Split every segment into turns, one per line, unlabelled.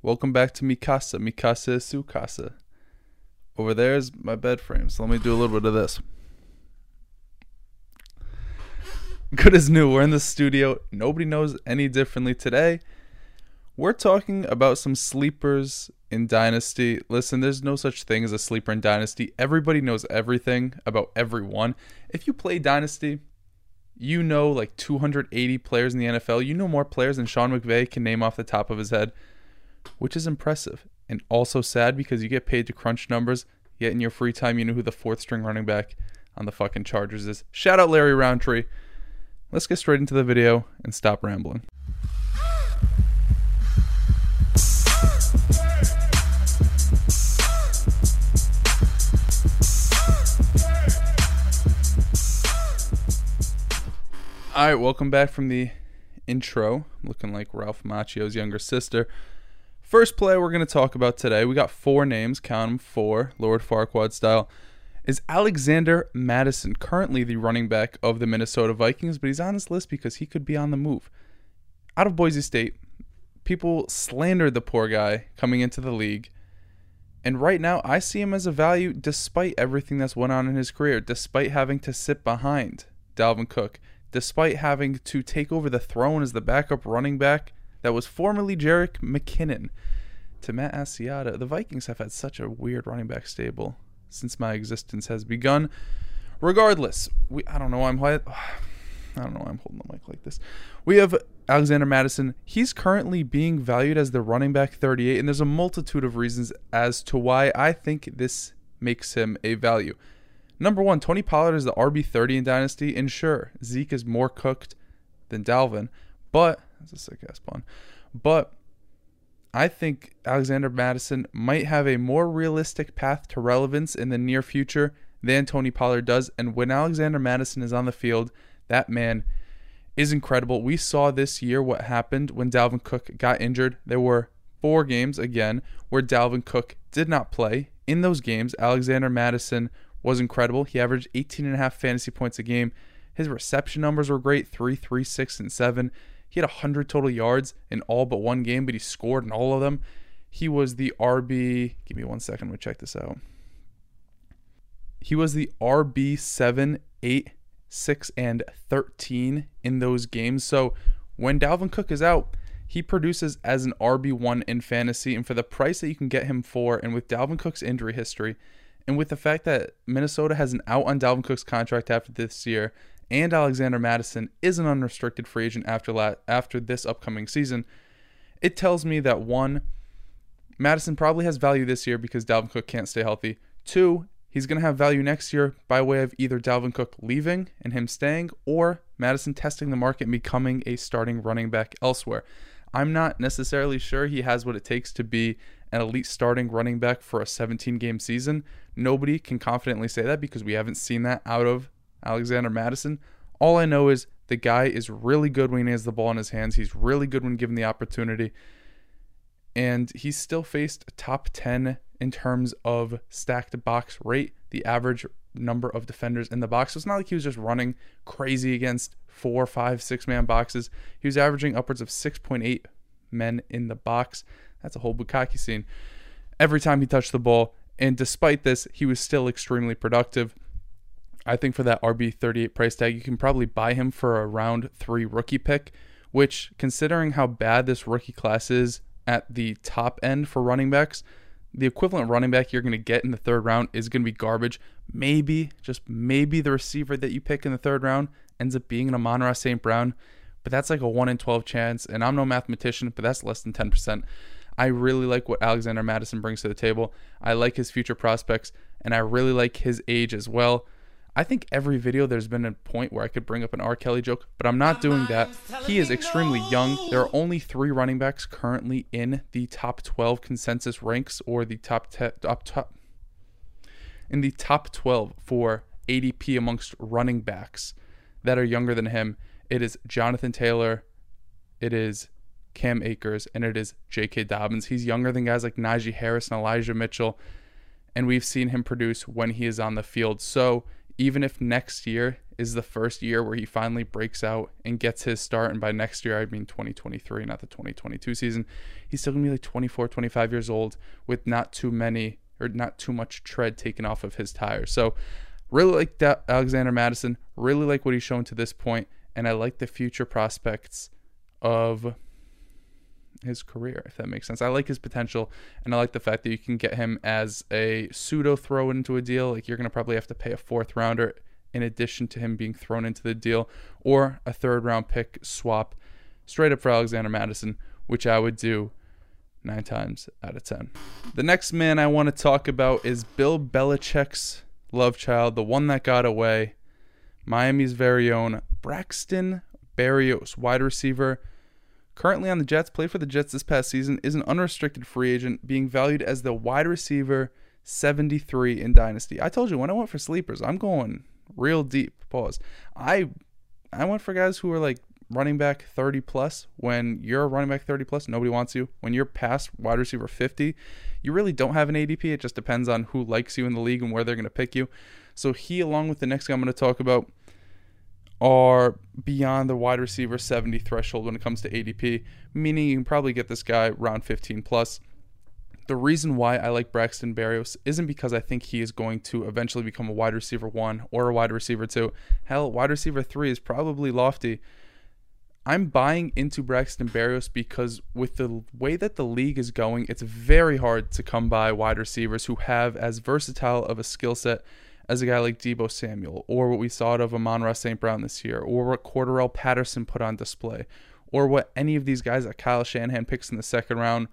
Welcome back to Mikasa. Mikasa is Sukasa. Over there is my bed frame, so let me do a little bit of this. Good as new. We're in the studio. Nobody knows any differently today. We're talking about some sleepers in Dynasty. Listen, there's no such thing as a sleeper in Dynasty. Everybody knows everything about everyone. If you play Dynasty, you know like 280 players in the NFL. You know more players than Sean McVay can name off the top of his head, which is impressive and also sad because you get paid to crunch numbers, yet in your free time, you know who the fourth string running back on the fucking Chargers is. Shout out Larry Rountree. Let's get straight into the video and stop rambling. All right, welcome back from the intro. Looking like Ralph Macchio's younger sister. First player we're going to talk about today, we got four names, count them four, Lord Farquaad style, is Alexander Mattison, currently the running back of the Minnesota Vikings, but he's on this list because he could be on the move. Out of Boise State, people slandered the poor guy coming into the league. And right now, I see him as a value despite everything that's went on in his career, despite having to sit behind Dalvin Cook, despite having to take over the throne as the backup running back that was formerly Jerick McKinnon to Matt Asiata. The Vikings have had such a weird running back stable since my existence has begun. Regardless, we I don't know I'm I don't know why I'm holding the mic like this. We have Alexander Mattison. He's currently being valued as the running back 38, and there's a multitude of reasons as to why I think this makes him a value. Number one, Tony Pollard is the RB thirty in Dynasty, and sure, Zeke is more cooked than Dalvin, but that's a sick ass pun. But I think Alexander Mattison might have a more realistic path to relevance in the near future than Tony Pollard does. And when Alexander Mattison is on the field, that man is incredible. We saw this year what happened when Dalvin Cook got injured. There were four games again where Dalvin Cook did not play. In those games, Alexander Mattison was incredible. He averaged 18 and a half fantasy points a game. His reception numbers were great 3, 3, 6, and 7. He had 100 total yards in all but one game, but he scored in all of them. He was the RB. Give me one second. We'll check this out. He was the RB 7, 8, 6, and 13 in those games. So when Dalvin Cook is out, he produces as an RB1 in fantasy. And for the price that you can get him for, and with Dalvin Cook's injury history, and with the fact that Minnesota has an out on Dalvin Cook's contract after this year, and Alexander Mattison is an unrestricted free agent after la- after this upcoming season, it tells me that one, Mattison probably has value this year because Dalvin Cook can't stay healthy. Two, he's going to have value next year by way of either Dalvin Cook leaving and him staying, or Mattison testing the market and becoming a starting running back elsewhere. I'm not necessarily sure he has what it takes to be an elite starting running back for a 17 game season. Nobody can confidently say that because we haven't seen that out of Alexander Mattison. All I know is the guy is really good when he has the ball in his hands. He's really good when given the opportunity. And he's still faced top 10 in terms of stacked box rate, the average number of defenders in the box. So it's not like he was just running crazy against four, five, six man boxes. He was averaging upwards of 6.8 men in the box. That's a whole Bukaki scene. Every time he touched the ball. And despite this, he was still extremely productive. I think for that RB38 price tag, you can probably buy him for a round three rookie pick, which, considering how bad this rookie class is at the top end for running backs, the equivalent running back you're going to get in the third round is going to be garbage. Maybe, just maybe the receiver that you pick in the third round ends up being an Amon-Ra St. Brown, but that's like a 1 in 12 chance. And I'm no mathematician, but that's less than 10%. I really like what Alexander Mattison brings to the table. I like his future prospects, and I really like his age as well. I think every video there's been a point where I could bring up an R. Kelly joke, but I'm not doing that. He is extremely young. There are only three running backs currently in the top 12 consensus ranks or the top te- top, top in the top 12 for ADP amongst running backs that are younger than him. It is Jonathan Taylor, it is Cam Akers, and it is J.K. Dobbins. He's younger than guys like Najee Harris and Elijah Mitchell, and we've seen him produce when he is on the field. So even if next year is the first year where he finally breaks out and gets his start, and by next year, I mean 2023, not the 2022 season, he's still gonna be like 24, 25 years old with not too many or not too much tread taken off of his tires. So, really like Alexander Mattison, really like what he's shown to this point, and I like the future prospects of his career, if that makes sense. I like his potential, and I like the fact that you can get him as a pseudo throw into a deal. Like you're going to probably have to pay a fourth rounder in addition to him being thrown into the deal, or a third round pick swap straight up for Alexander Mattison, which I would do nine times out of ten. The next man I want to talk about is Bill Belichick's love child, the one that got away, Miami's very own Braxton Berrios, wide receiver currently on the Jets, played for the Jets this past season, is an unrestricted free agent, being valued as the wide receiver 73 in Dynasty. I told you when I went for sleepers, I'm going real deep. Pause. I I went for guys who are like running back 30 plus. When you're running back 30 plus, nobody wants you. When you're past wide receiver 50, you really don't have an ADP. It just depends on who likes you in the league and where they're going to pick you. So he, along with the next guy I'm going to talk about, are beyond the wide receiver 70 threshold when it comes to ADP, meaning you can probably get this guy round 15 plus. The reason why I like Braxton Berrios isn't because I think he is going to eventually become a wide receiver one or a wide receiver two. Hell, wide receiver three is probably lofty. I'm buying into Braxton Berrios because with the way that the league is going, it's very hard to come by wide receivers who have as versatile of a skill set as a guy like Deebo Samuel, or what we saw out of Amon-Ra St. Brown this year, or what Cordarrelle Patterson put on display, or what any of these guys that Kyle Shanahan picks in the second round,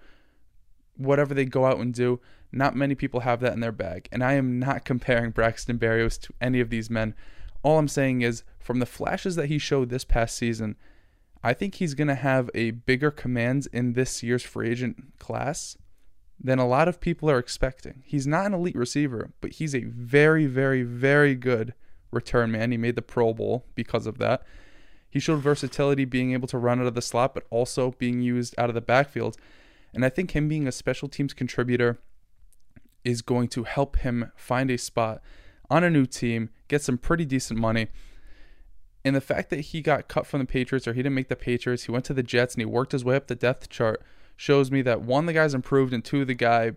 whatever they go out and do, not many people have that in their bag. And I am not comparing Braxton Berrios to any of these men. All I'm saying is, from the flashes that he showed this past season, I think he's going to have a bigger command in this year's free agent class than a lot of people are expecting. He's not an elite receiver, but he's a very, very, very good return man. He made the Pro Bowl because of that. He showed versatility, being able to run out of the slot, but also being used out of the backfield. And I think him being a special teams contributor is going to help him find a spot on a new team, get some pretty decent money. And the fact that he got cut from the Patriots or he didn't make the Patriots, he went to the Jets and he worked his way up the depth chart shows me that one, the guy's improved, and two, the guy,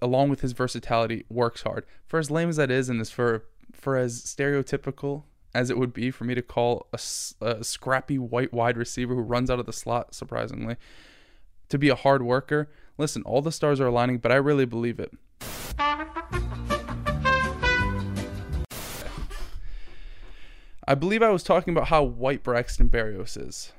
along with his versatility, works hard. For as lame as that is, and as for for as stereotypical as it would be for me to call a, a scrappy white wide receiver who runs out of the slot, surprisingly, to be a hard worker. Listen, all the stars are aligning, but I really believe it. I believe I was talking about how white Braxton Berrios is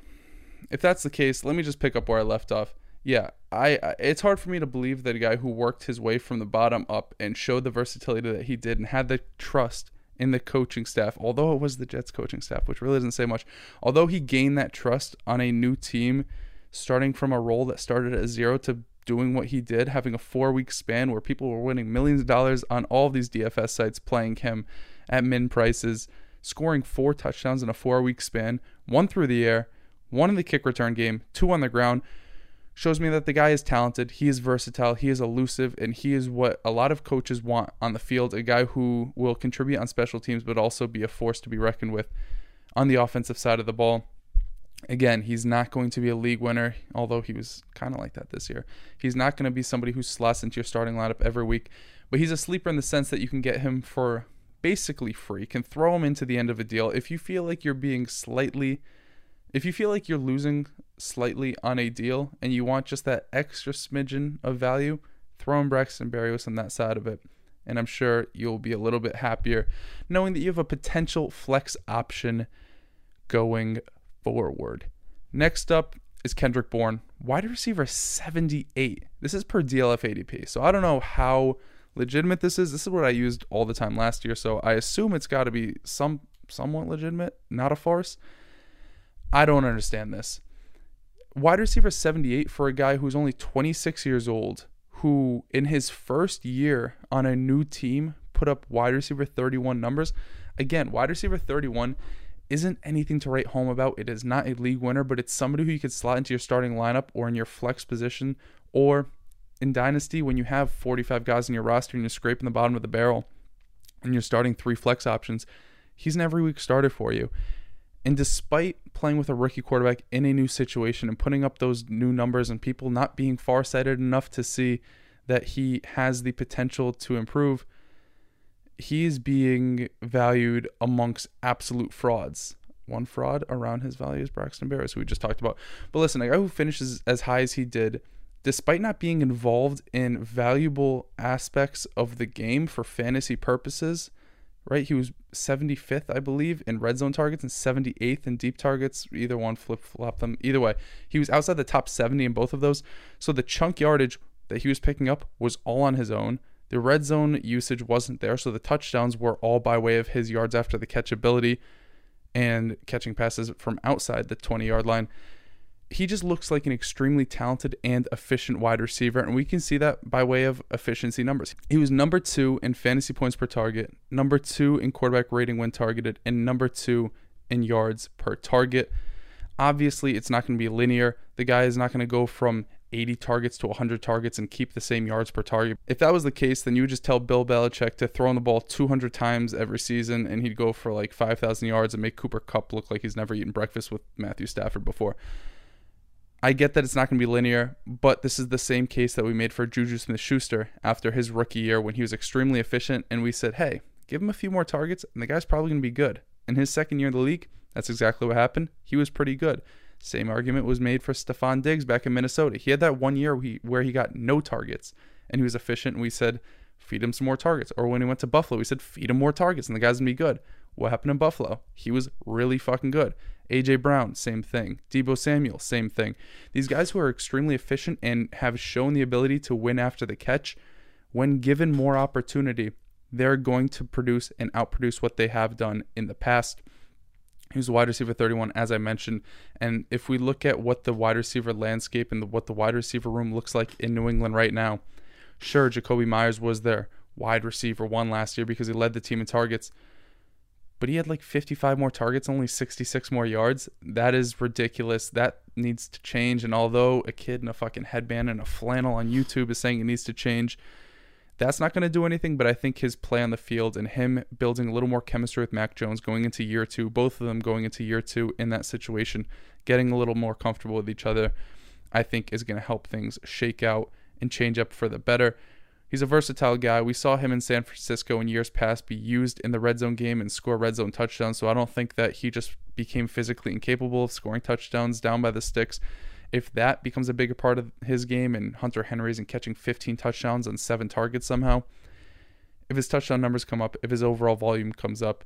if that's the case, let me just pick up where I left off. Yeah, I, I it's hard for me to believe that a guy who worked his way from the bottom up and showed the versatility that he did and had the trust in the coaching staff, although it was the Jets coaching staff, which really doesn't say much. Although he gained that trust on a new team, starting from a role that started at zero to doing what he did, having a four week span where people were winning millions of dollars on all of these DFS sites playing him at min prices, scoring four touchdowns in a four week span, one through the air, one in the kick return game, two on the ground, shows me that the guy is talented, he is versatile, he is elusive, and he is what a lot of coaches want on the field a guy who will contribute on special teams, but also be a force to be reckoned with on the offensive side of the ball. Again, he's not going to be a league winner, although he was kind of like that this year. He's not going to be somebody who slots into your starting lineup every week, but he's a sleeper in the sense that you can get him for basically free. Can throw him into the end of a deal if you feel like you're being slightly if you feel like you're losing slightly on a deal and you want just that extra smidgen of value, throw in Braxton Berrios on that side of it. And I'm sure you'll be a little bit happier knowing that you have a potential flex option going forward. Next up is Kendrick Bourne, wide receiver 78. This is per DLF ADP. So I don't know how legitimate this is. This is what I used all the time last year. So I assume it's got to be some somewhat legitimate, not a farce. I don't understand this. Wide receiver 78 for a guy who's only 26 years old, who in his first year on a new team put up wide receiver 31 numbers. Again, wide receiver 31 isn't anything to write home about. It is not a league winner, but it's somebody who you could slot into your starting lineup or in your flex position or in Dynasty when you have 45 guys in your roster and you're scraping the bottom of the barrel and you're starting three flex options, he's an every week starter for you. And despite playing with a rookie quarterback in a new situation and putting up those new numbers and people not being farsighted enough to see that he has the potential to improve, he is being valued amongst absolute frauds. One fraud around his value is Braxton Berrios, who we just talked about. But listen, a guy who finishes as high as he did, despite not being involved in valuable aspects of the game for fantasy purposes, right? He was 75th, I believe, in red zone targets and 78th in deep targets. Either one flip flop them. Either way, he was outside the top 70 in both of those. So the chunk yardage that he was picking up was all on his own. The red zone usage wasn't there, so the touchdowns were all by way of his yards after the catch ability and catching passes from outside the 20 yard line. He just looks like an extremely talented and efficient wide receiver, and we can see that by way of efficiency numbers. He was number two in fantasy points per target, number two in quarterback rating when targeted, and number two in yards per target. Obviously, it's not going to be linear. The guy is not going to go from 80 targets to 100 targets and keep the same yards per target. If that was the case, then you would just tell Bill Belichick to throw in the ball 200 times every season and he'd go for like 5,000 yards and make Cooper Kupp look like he's never eaten breakfast with Matthew Stafford before. I get that it's not going to be linear, but this is the same case that we made for Juju Smith Schuster after his rookie year when he was extremely efficient and we said, hey, give him a few more targets and the guy's probably going to be good. In his second year in the league, that's exactly what happened. He was pretty good. Same argument was made for Stefon Diggs back in Minnesota. He had that one year where he got no targets and he was efficient. And we said, feed him some more targets. Or when he went to Buffalo, we said, feed him more targets and the guy's gonna be good. What happened in Buffalo? He was really fucking good. AJ Brown, same thing. Deebo Samuel, same thing. These guys who are extremely efficient and have shown the ability to win after the catch, when given more opportunity, they're going to produce and outproduce what they have done in the past. He was wide receiver 31, as I mentioned. And if we look at what the wide receiver landscape and the, what the wide receiver room looks like in New England right now, sure, Jakobi Meyers was their wide receiver one last year because he led the team in targets. But he had like 55 more targets, only 66 more yards. That is ridiculous. That needs to change. And although a kid in a fucking headband and a flannel on YouTube is saying it needs to change, that's not going to do anything, but I think his play on the field and him building a little more chemistry with Mac Jones going into year two, both of them going into year two in that situation, getting a little more comfortable with each other, I think is going to help things shake out and change up for the better. He's a versatile guy. We saw him in San Francisco in years past be used in the red zone game and score red zone touchdowns. So I don't think that he just became physically incapable of scoring touchdowns down by the sticks if that becomes a bigger part of his game and Hunter Henry's and catching 15 touchdowns on seven targets somehow, if his touchdown numbers come up, if his overall volume comes up,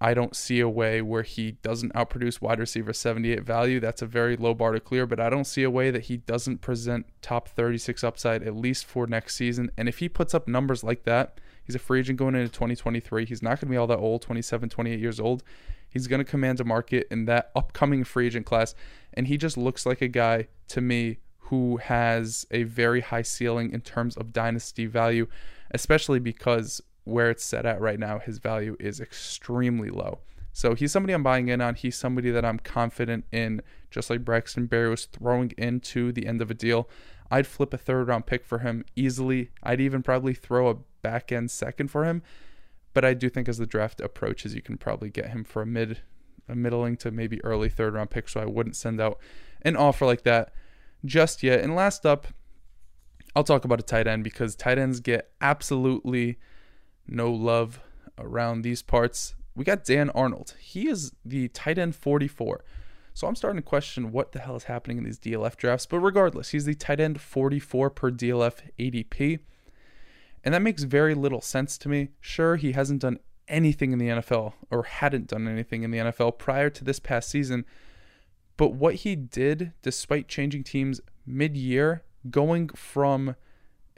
I don't see a way where he doesn't outproduce wide receiver 78 value. That's a very low bar to clear, but I don't see a way that he doesn't present top 36 upside at least for next season. And if he puts up numbers like that, he's a free agent going into 2023. He's not going to be all that old, 27, 28 years old. He's going to command a market in that upcoming free agent class. And he just looks like a guy to me who has a very high ceiling in terms of dynasty value, especially because where it's set at right now, his value is extremely low. So he's somebody I'm buying in on. He's somebody that I'm confident in, just like Braxton Berry was throwing into the end of a deal. I'd flip a third round pick for him easily. I'd even probably throw a back end second for him but I do think as the draft approaches, you can probably get him for a mid, a middling to maybe early third round pick. So I wouldn't send out an offer like that just yet. And last up, I'll talk about a tight end because tight ends get absolutely no love around these parts. We got Dan Arnold. He is the tight end 44. So I'm starting to question what the hell is happening in these DLF drafts. But regardless, he's the tight end 44 per DLF ADP. And that makes very little sense to me. Sure, he hasn't done anything in the NFL or hadn't done anything in the NFL prior to this past season. But what he did, despite changing teams mid year, going from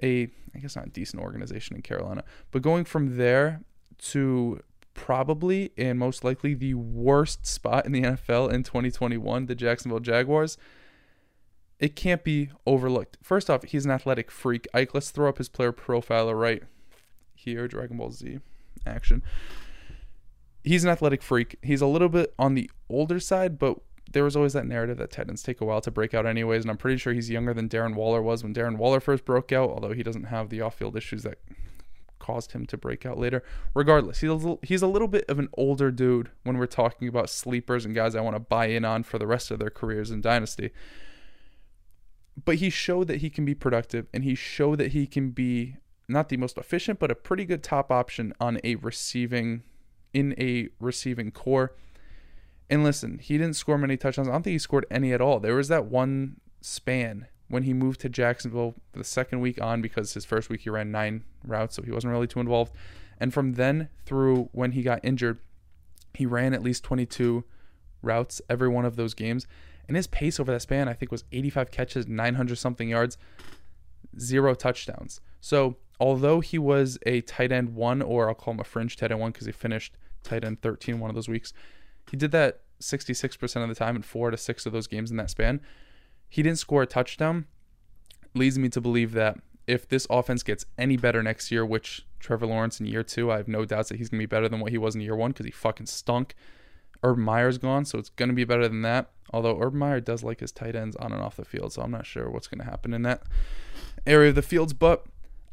a, I guess not a decent organization in Carolina, but going from there to probably and most likely the worst spot in the NFL in 2021, the Jacksonville Jaguars it can't be overlooked. First off, he's an athletic freak. Ike, let's throw up his player profiler right here, Dragon Ball Z action. He's an athletic freak. He's a little bit on the older side, but there was always that narrative that tight ends take a while to break out anyways, and I'm pretty sure he's younger than Darren Waller was when Darren Waller first broke out, although he doesn't have the off-field issues that caused him to break out later. Regardless, he's a little, he's a little bit of an older dude when we're talking about sleepers and guys I want to buy in on for the rest of their careers in Dynasty. But he showed that he can be productive and he showed that he can be not the most efficient, but a pretty good top option on a receiving in a receiving corps. And listen, he didn't score many touchdowns. I don't think he scored any at all. There was that one span when he moved to Jacksonville the second week on because his first week he ran nine routes, so he wasn't really too involved. And from then through when he got injured, he ran at least 22 routes every one of those games. And his pace over that span, I think, was 85 catches, 900 something yards, zero touchdowns. So although he was a tight end one, or I'll call him a fringe tight end one because he finished tight end 13 one of those weeks, he did that 66% of the time in four to six of those games in that span. He didn't score a touchdown. Leads me to believe that if this offense gets any better next year, which Trevor Lawrence in year two, I have no doubts that he's going to be better than what he was in year one because he fucking stunk. Urban Meyer's gone, so it's going to be better than that. Although Urban Meyer does like his tight ends on and off the field, so I'm not sure what's going to happen in that area of the fields. But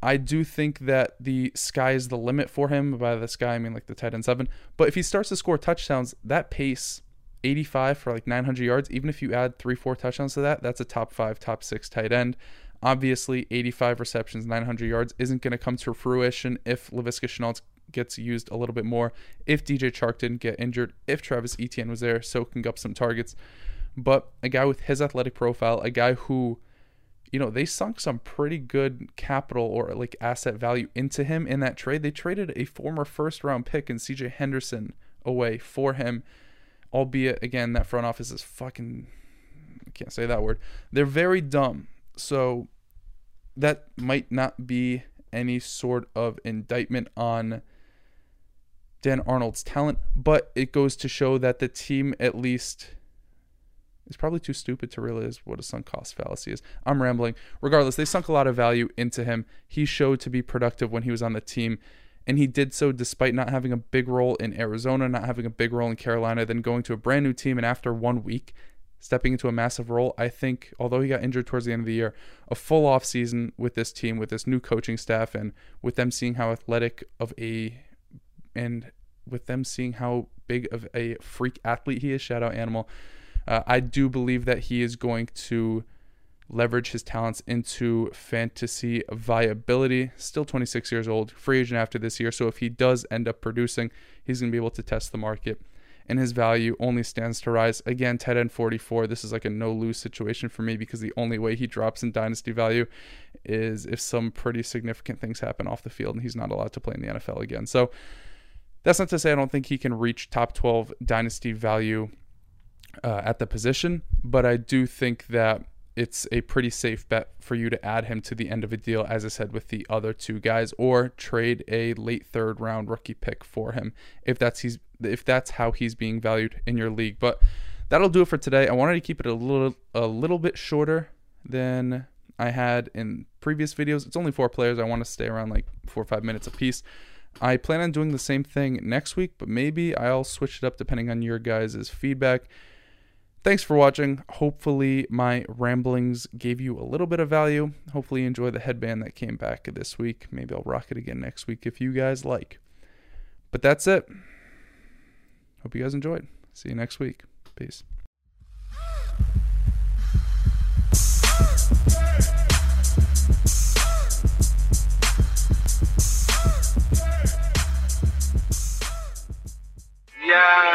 I do think that the sky is the limit for him. By the sky, I mean like the tight end seven. But if he starts to score touchdowns, that pace, 85 for like 900 yards, even if you add three, four touchdowns to that, that's a top five, top six tight end. Obviously, 85 receptions, 900 yards isn't going to come to fruition if Laviska Shenault gets used a little bit more, if DJ Chark didn't get injured, if Travis Etienne was there soaking up some targets. But a guy with his athletic profile, a guy who you know, they sunk some pretty good capital or like asset value into him in that trade. They traded a former first round pick in CJ Henderson away for him, albeit again, that front office is fucking, I can't say that word. They're very dumb. So that might not be any sort of indictment on Dan Arnold's talent, but it goes to show that the team at least is probably too stupid to realize what a sunk cost fallacy is. I'm rambling. Regardless, they sunk a lot of value into him. He showed to be productive when he was on the team, and he did so despite not having a big role in Arizona, not having a big role in Carolina, then going to a brand new team, and after one week, stepping into a massive role. I think, although he got injured towards the end of the year, a full off season with this team, with this new coaching staff, and with them seeing how athletic of a and with them seeing how big of a freak athlete he is, shout out Animal uh, I do believe that he is going to leverage his talents into fantasy viability. Still 26 years old, free agent after this year. So if he does end up producing, he's going to be able to test the market. And his value only stands to rise. Again, Tight end 44. This is like a no lose situation for me because the only way he drops in dynasty value is if some pretty significant things happen off the field and he's not allowed to play in the NFL again. So that's not to say I don't think he can reach top 12 dynasty value uh, at the position, but I do think that it's a pretty safe bet for you to add him to the end of a deal, as I said, with the other two guys, or trade a late third round rookie pick for him if that's he's if that's how he's being valued in your league. But that'll do it for today. I wanted to keep it a little a little bit shorter than I had in previous videos. It's only four players. I want to stay around like four or five minutes a piece. I plan on doing the same thing next week, but maybe I'll switch it up depending on your guys' feedback. Thanks for watching. Hopefully, my ramblings gave you a little bit of value. Hopefully, you enjoy the headband that came back this week. Maybe I'll rock it again next week if you guys like. But that's it. Hope you guys enjoyed. See you next week. Peace.
Yeah.